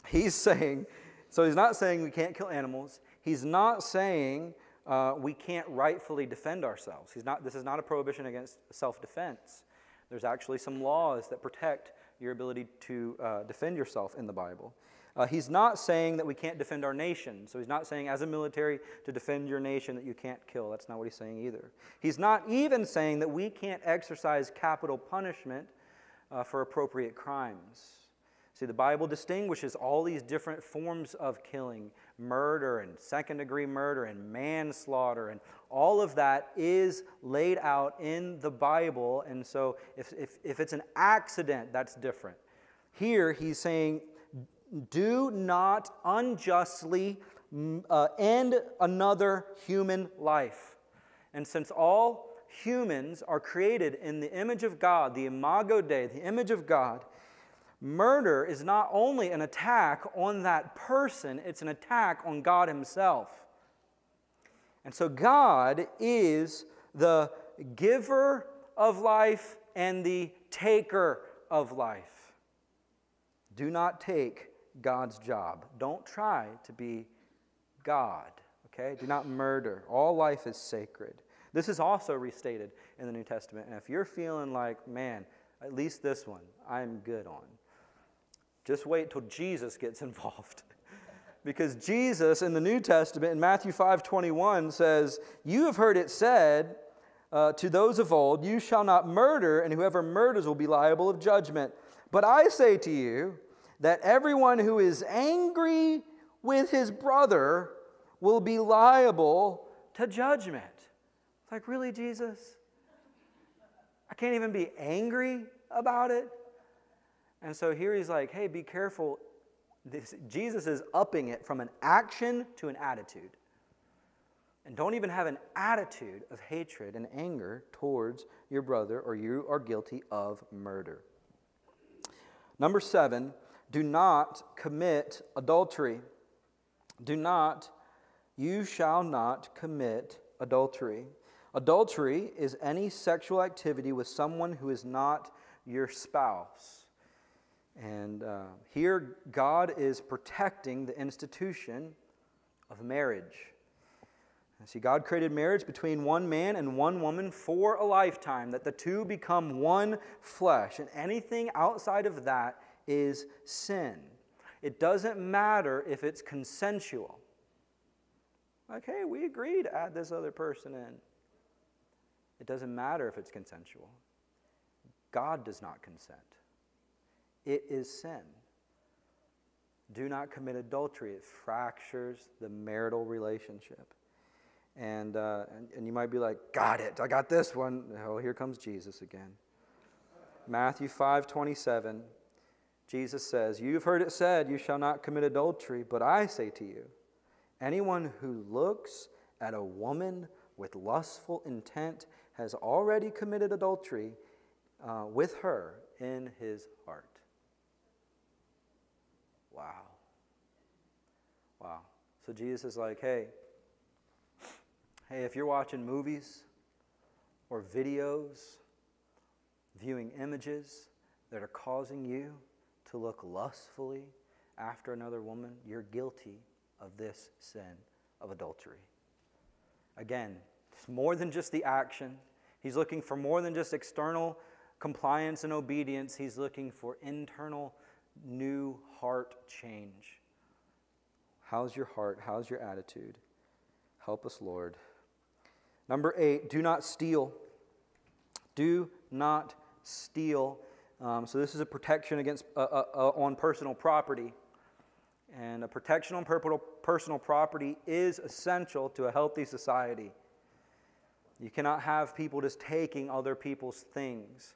he's [laughs] saying, so he's not saying we can't kill animals. He's not saying uh, we can't rightfully defend ourselves. He's not, this is not a prohibition against self defense. There's actually some laws that protect your ability to uh, defend yourself in the Bible. Uh, he's not saying that we can't defend our nation. So he's not saying, as a military, to defend your nation that you can't kill. That's not what he's saying either. He's not even saying that we can't exercise capital punishment uh, for appropriate crimes. See, the Bible distinguishes all these different forms of killing murder and second degree murder and manslaughter, and all of that is laid out in the Bible. And so, if, if, if it's an accident, that's different. Here, he's saying, do not unjustly mm, uh, end another human life. And since all humans are created in the image of God, the imago Dei, the image of God, Murder is not only an attack on that person, it's an attack on God Himself. And so, God is the giver of life and the taker of life. Do not take God's job. Don't try to be God, okay? Do not murder. All life is sacred. This is also restated in the New Testament. And if you're feeling like, man, at least this one I'm good on, just wait till Jesus gets [laughs] involved. because Jesus in the New Testament in Matthew 5 21 says, You have heard it said uh, to those of old, You shall not murder, and whoever murders will be liable of judgment. But I say to you that everyone who is angry with his brother will be liable to judgment. It's like, really, Jesus? I can't even be angry about it? And so here he's like, hey, be careful. This, Jesus is upping it from an action to an attitude. And don't even have an attitude of hatred and anger towards your brother, or you are guilty of murder. Number seven, do not commit adultery. Do not, you shall not commit adultery. Adultery is any sexual activity with someone who is not your spouse. And uh, here, God is protecting the institution of marriage. see, God created marriage between one man and one woman for a lifetime, that the two become one flesh. And anything outside of that is sin. It doesn't matter if it's consensual. Like, hey, we agree to add this other person in. It doesn't matter if it's consensual. God does not consent. It is sin. Do not commit adultery. It fractures the marital relationship. And, uh, and, and you might be like, got it. I got this one. Oh, here comes Jesus again. Matthew 5 27. Jesus says, You've heard it said, You shall not commit adultery, but I say to you, anyone who looks at a woman with lustful intent has already committed adultery uh, with her in his heart. Wow. Wow. So Jesus is like, hey, hey, if you're watching movies or videos, viewing images that are causing you to look lustfully after another woman, you're guilty of this sin of adultery. Again, it's more than just the action. He's looking for more than just external compliance and obedience. He's looking for internal new heart change. How's your heart? How's your attitude? Help us, Lord. Number eight, do not steal. Do not steal. Um, so this is a protection against uh, uh, uh, on personal property, and a protection on personal property is essential to a healthy society. You cannot have people just taking other people's things.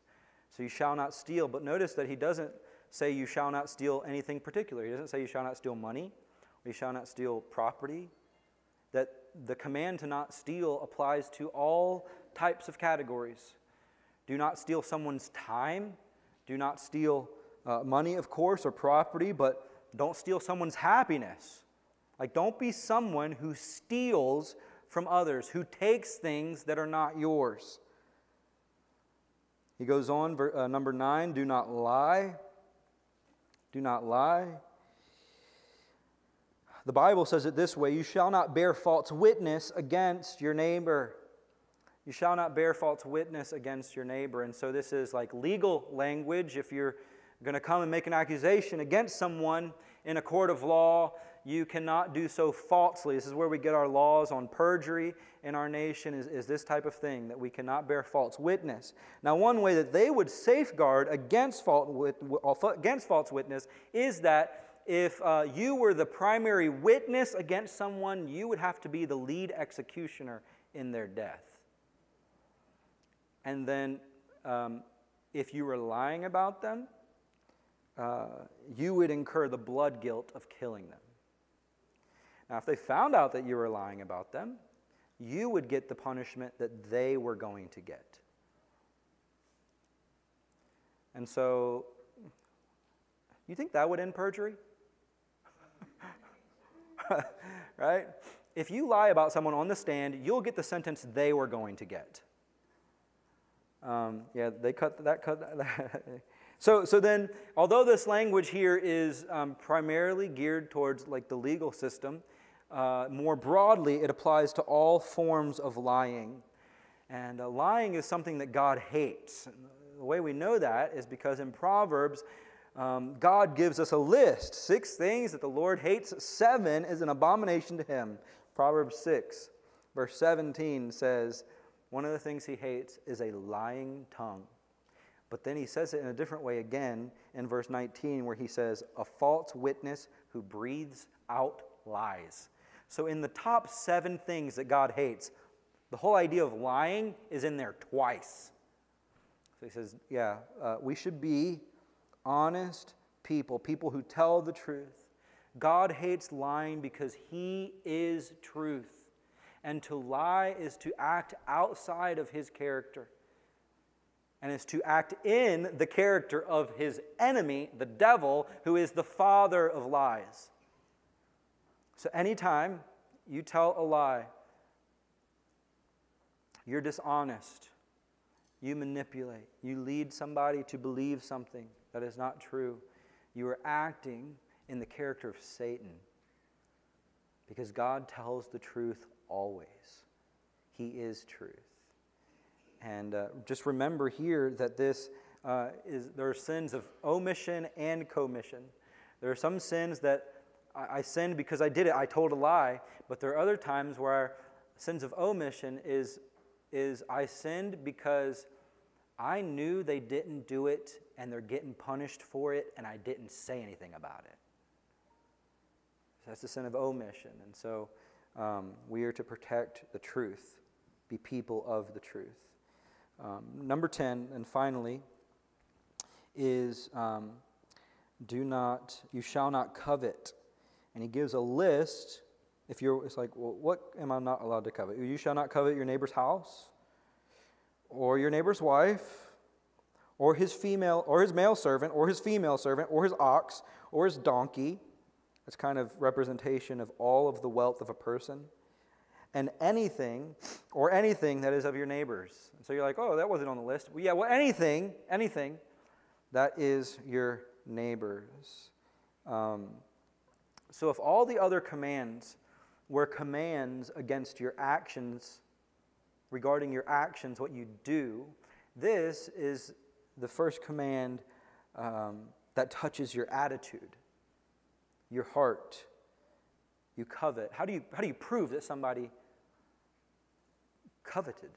So you shall not steal. But notice that he doesn't say you shall not steal anything particular. He doesn't say you shall not steal money, you shall not steal property. That the command to not steal applies to all types of categories. Do not steal someone's time. Do not steal uh, money, of course, or property, but don't steal someone's happiness. Like, don't be someone who steals from others, who takes things that are not yours. He goes on, uh, number nine, do not lie. Do not lie. The Bible says it this way You shall not bear false witness against your neighbor. You shall not bear false witness against your neighbor. And so this is like legal language. If you're going to come and make an accusation against someone in a court of law, you cannot do so falsely. This is where we get our laws on perjury in our nation is, is this type of thing, that we cannot bear false witness. Now, one way that they would safeguard against, fault, against false witness is that if uh, you were the primary witness against someone, you would have to be the lead executioner in their death. And then, um, if you were lying about them, uh, you would incur the blood guilt of killing them. Now, if they found out that you were lying about them, you would get the punishment that they were going to get. And so, you think that would end perjury? [laughs] right? If you lie about someone on the stand, you'll get the sentence they were going to get. Um, yeah, they cut that cut. That. [laughs] so, so then, although this language here is um, primarily geared towards like the legal system, uh, more broadly, it applies to all forms of lying. And uh, lying is something that God hates. And the way we know that is because in Proverbs, um, God gives us a list six things that the Lord hates, seven is an abomination to him. Proverbs 6, verse 17 says, One of the things he hates is a lying tongue. But then he says it in a different way again in verse 19, where he says, A false witness who breathes out lies. So, in the top seven things that God hates, the whole idea of lying is in there twice. So he says, Yeah, uh, we should be honest people, people who tell the truth. God hates lying because he is truth. And to lie is to act outside of his character and is to act in the character of his enemy, the devil, who is the father of lies. So, anytime you tell a lie, you're dishonest, you manipulate, you lead somebody to believe something that is not true, you are acting in the character of Satan. Because God tells the truth always, He is truth. And uh, just remember here that this uh, is there are sins of omission and commission. There are some sins that I, I sinned because I did it. I told a lie. But there are other times where sins of omission is, is I sinned because I knew they didn't do it and they're getting punished for it, and I didn't say anything about it. So that's the sin of omission. And so um, we are to protect the truth, be people of the truth. Um, number 10, and finally, is um, do not, you shall not covet and he gives a list. If you're, it's like, well, what am I not allowed to covet? You shall not covet your neighbor's house, or your neighbor's wife, or his female, or his male servant, or his female servant, or his ox, or his donkey. That's kind of representation of all of the wealth of a person. And anything, or anything that is of your neighbor's. And so you're like, oh, that wasn't on the list. Well, yeah, well, anything, anything that is your neighbor's. Um, so if all the other commands were commands against your actions, regarding your actions, what you do, this is the first command um, that touches your attitude, your heart. You covet. How do you, how do you prove that somebody coveted?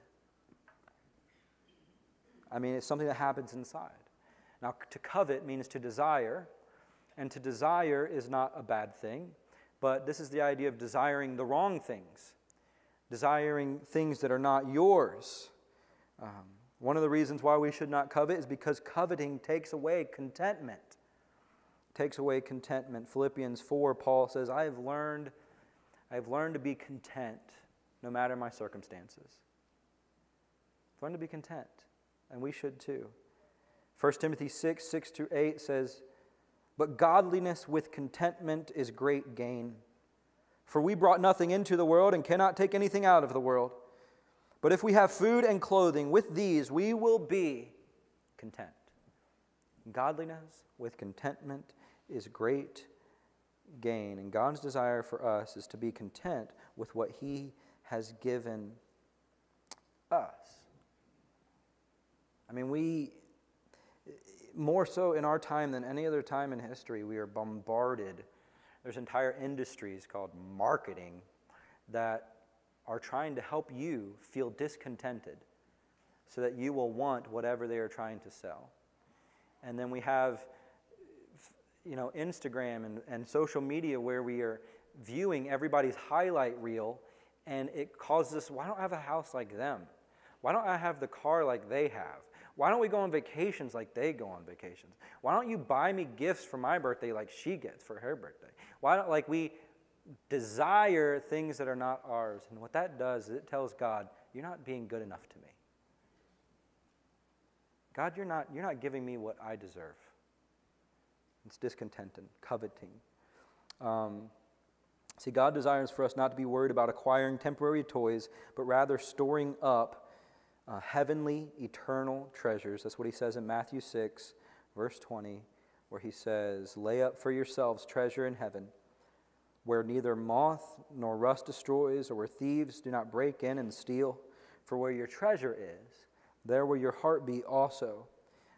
I mean, it's something that happens inside. Now, to covet means to desire, and to desire is not a bad thing, but this is the idea of desiring the wrong things, desiring things that are not yours. Um, one of the reasons why we should not covet is because coveting takes away contentment. Takes away contentment. Philippians 4, Paul says, I have learned, I have learned to be content no matter my circumstances. I've learned to be content, and we should too. 1 Timothy 6, 6 through 8 says, But godliness with contentment is great gain. For we brought nothing into the world and cannot take anything out of the world. But if we have food and clothing, with these we will be content. Godliness with contentment is great gain. And God's desire for us is to be content with what He has given us. I mean, we, more so in our time than any other time in history, we are bombarded. There's entire industries called marketing that are trying to help you feel discontented so that you will want whatever they are trying to sell. And then we have you know, Instagram and, and social media where we are viewing everybody's highlight reel and it causes us, why don't I have a house like them? Why don't I have the car like they have? Why don't we go on vacations like they go on vacations? Why don't you buy me gifts for my birthday like she gets for her birthday? Why don't like we desire things that are not ours. And what that does is it tells God, you're not being good enough to me. God, you're not, you're not giving me what I deserve. It's discontent and coveting. Um, see, God desires for us not to be worried about acquiring temporary toys, but rather storing up uh, heavenly, eternal treasures. That's what he says in Matthew 6, verse 20, where he says, Lay up for yourselves treasure in heaven where neither moth nor rust destroys, or where thieves do not break in and steal. For where your treasure is, there will your heart be also.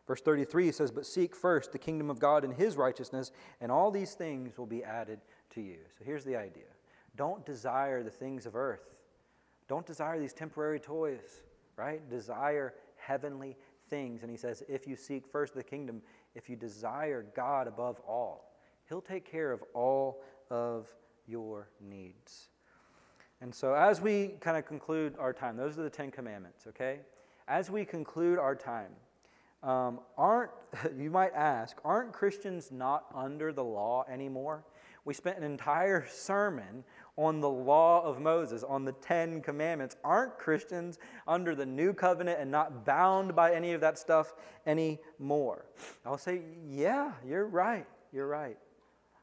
Verse 33 says, But seek first the kingdom of God and his righteousness, and all these things will be added to you. So here's the idea don't desire the things of earth, don't desire these temporary toys, right? Desire heavenly things. And he says, If you seek first the kingdom, if you desire God above all, he'll take care of all of your needs. And so, as we kind of conclude our time, those are the Ten Commandments, okay? As we conclude our time, um, aren't, [laughs] you might ask, aren't Christians not under the law anymore? We spent an entire sermon on the law of Moses, on the Ten Commandments. Aren't Christians under the new covenant and not bound by any of that stuff anymore? I'll say, yeah, you're right. You're right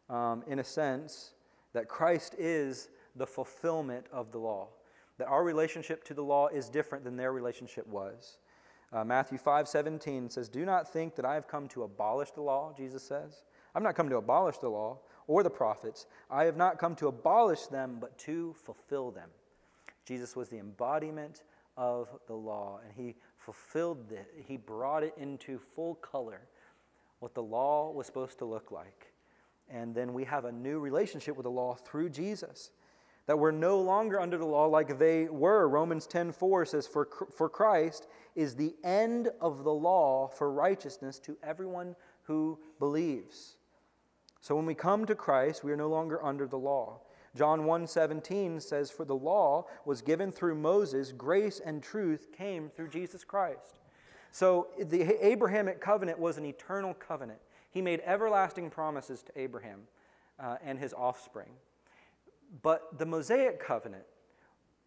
um, in a sense, that Christ is the fulfillment of the law. That our relationship to the law is different than their relationship was. Uh, Matthew 5 17 says, Do not think that I have come to abolish the law, Jesus says. I've not come to abolish the law or the prophets. I have not come to abolish them, but to fulfill them. Jesus was the embodiment of the law, and he fulfilled it. He brought it into full color, what the law was supposed to look like. And then we have a new relationship with the law through Jesus. That we're no longer under the law like they were. Romans 10:4 says, for, for Christ is the end of the law for righteousness to everyone who believes. So when we come to Christ, we are no longer under the law. John 1:17 says, For the law was given through Moses, grace and truth came through Jesus Christ. So the Abrahamic covenant was an eternal covenant. He made everlasting promises to Abraham uh, and his offspring. But the Mosaic covenant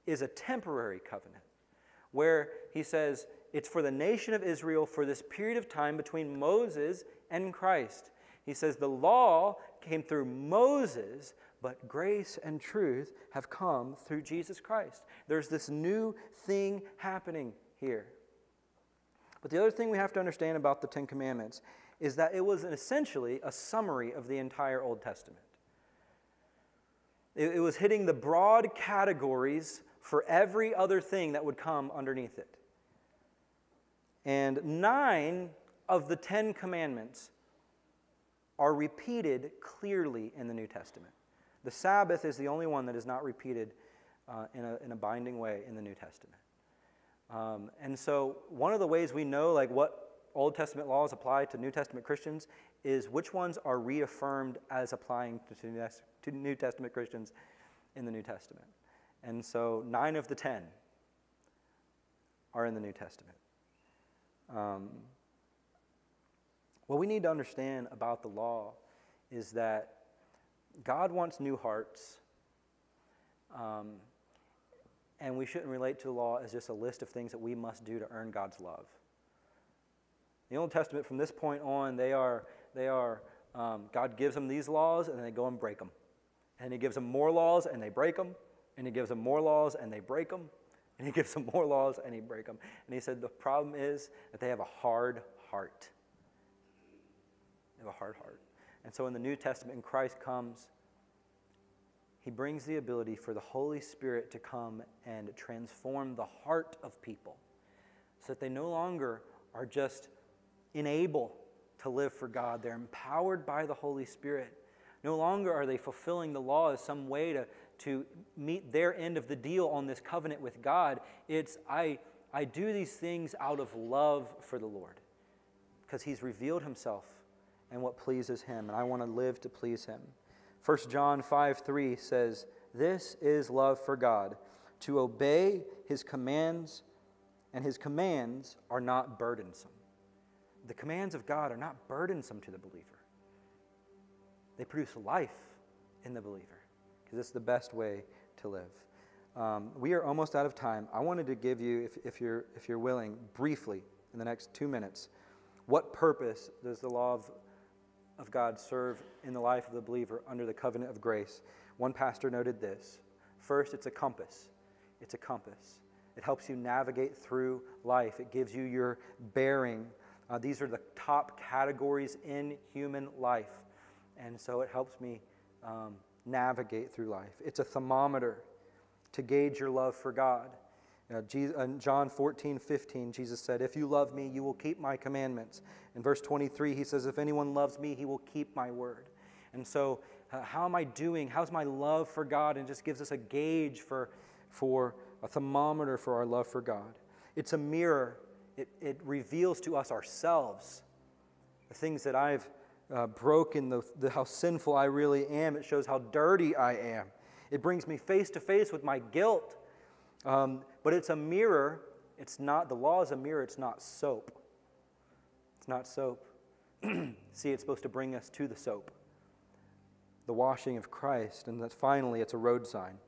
is a temporary covenant where he says it's for the nation of Israel for this period of time between Moses and Christ. He says the law came through Moses, but grace and truth have come through Jesus Christ. There's this new thing happening here. But the other thing we have to understand about the Ten Commandments is that it was essentially a summary of the entire Old Testament. It, it was hitting the broad categories for every other thing that would come underneath it. And nine of the Ten Commandments are repeated clearly in the New Testament. The Sabbath is the only one that is not repeated uh, in, a, in a binding way in the New Testament. Um, and so, one of the ways we know like what Old Testament laws apply to New Testament Christians is which ones are reaffirmed as applying to, to New Testament Christians in the New Testament. And so, nine of the ten are in the New Testament. Um, what we need to understand about the law is that God wants new hearts. Um, and we shouldn't relate to the law as just a list of things that we must do to earn God's love. The Old Testament, from this point on, they are, they are um, God gives them these laws and they go and break them. And He gives them more laws and they break them. And He gives them more laws and they break them. And He gives them more laws and He break them. And He said the problem is that they have a hard heart. They have a hard heart. And so in the New Testament, when Christ comes, he brings the ability for the Holy Spirit to come and transform the heart of people so that they no longer are just unable to live for God. They're empowered by the Holy Spirit. No longer are they fulfilling the law as some way to, to meet their end of the deal on this covenant with God. It's, I, I do these things out of love for the Lord because He's revealed Himself and what pleases Him, and I want to live to please Him. 1 John 5 3 says, This is love for God, to obey His commands, and His commands are not burdensome. The commands of God are not burdensome to the believer, they produce life in the believer because it's the best way to live. Um, we are almost out of time. I wanted to give you, if, if, you're, if you're willing, briefly, in the next two minutes, what purpose does the law of of God serve in the life of the believer under the covenant of grace. One pastor noted this First, it's a compass. It's a compass. It helps you navigate through life, it gives you your bearing. Uh, these are the top categories in human life. And so it helps me um, navigate through life. It's a thermometer to gauge your love for God. Uh, Jesus, in John 14, 15, Jesus said, If you love me, you will keep my commandments. In verse 23, he says, If anyone loves me, he will keep my word. And so, uh, how am I doing? How's my love for God? And just gives us a gauge for, for a thermometer for our love for God. It's a mirror, it, it reveals to us ourselves the things that I've uh, broken, the, the, how sinful I really am. It shows how dirty I am. It brings me face to face with my guilt. Um, but it's a mirror. It's not, the law is a mirror, it's not soap. It's not soap. [clears throat] See, it's supposed to bring us to the soap, the washing of Christ. And that finally, it's a road sign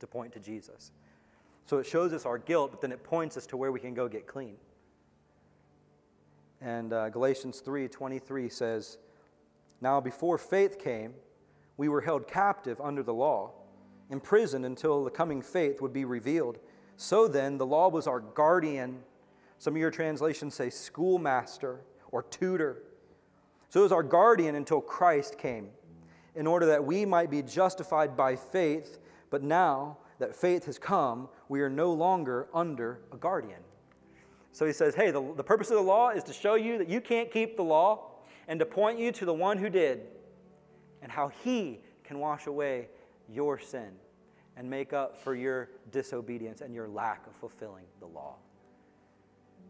to point to Jesus. So it shows us our guilt, but then it points us to where we can go get clean. And uh, Galatians 3 23 says, Now before faith came, we were held captive under the law imprisoned until the coming faith would be revealed. So then, the law was our guardian. Some of your translations say schoolmaster or tutor. So it was our guardian until Christ came, in order that we might be justified by faith. But now that faith has come, we are no longer under a guardian. So he says, hey, the, the purpose of the law is to show you that you can't keep the law and to point you to the one who did and how he can wash away your sin and make up for your disobedience and your lack of fulfilling the law.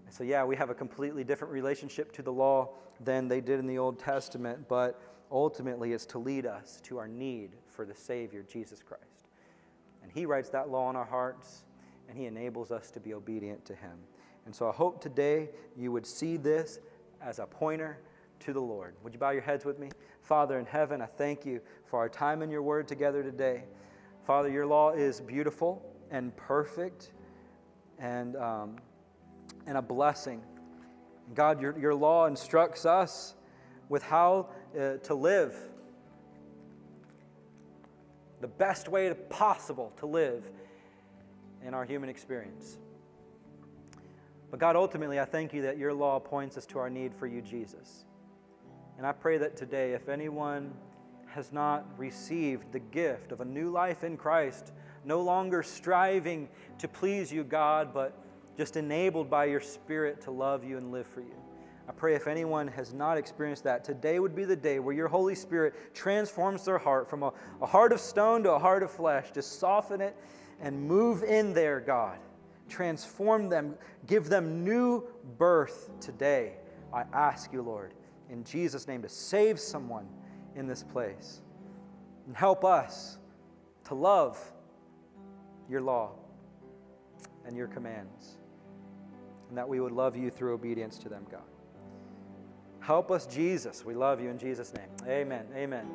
And so, yeah, we have a completely different relationship to the law than they did in the Old Testament, but ultimately it's to lead us to our need for the Savior, Jesus Christ. And He writes that law in our hearts, and He enables us to be obedient to Him. And so I hope today you would see this as a pointer to the Lord. Would you bow your heads with me? Father in heaven, I thank you for our time in your word together today. Father, your law is beautiful and perfect and, um, and a blessing. God, your, your law instructs us with how uh, to live. The best way possible to live in our human experience. But God, ultimately, I thank you that your law points us to our need for you, Jesus. And I pray that today, if anyone has not received the gift of a new life in Christ, no longer striving to please you, God, but just enabled by your Spirit to love you and live for you, I pray if anyone has not experienced that, today would be the day where your Holy Spirit transforms their heart from a, a heart of stone to a heart of flesh. Just soften it and move in there, God. Transform them, give them new birth today. I ask you, Lord, in Jesus' name, to save someone in this place and help us to love your law and your commands, and that we would love you through obedience to them, God. Help us, Jesus. We love you in Jesus' name. Amen. Amen.